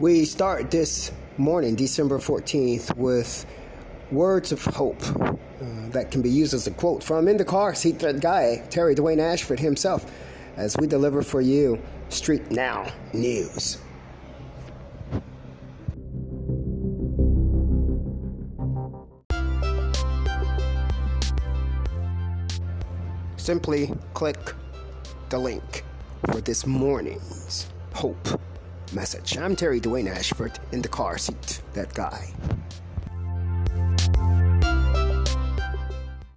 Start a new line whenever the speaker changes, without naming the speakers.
We start this morning, December 14th, with words of hope uh, that can be used as a quote from In the Car Seat That Guy, Terry Dwayne Ashford himself, as we deliver for you Street Now News. Simply click the link for this morning's hope message. I'm Terry Dwayne Ashford in the car seat, that guy.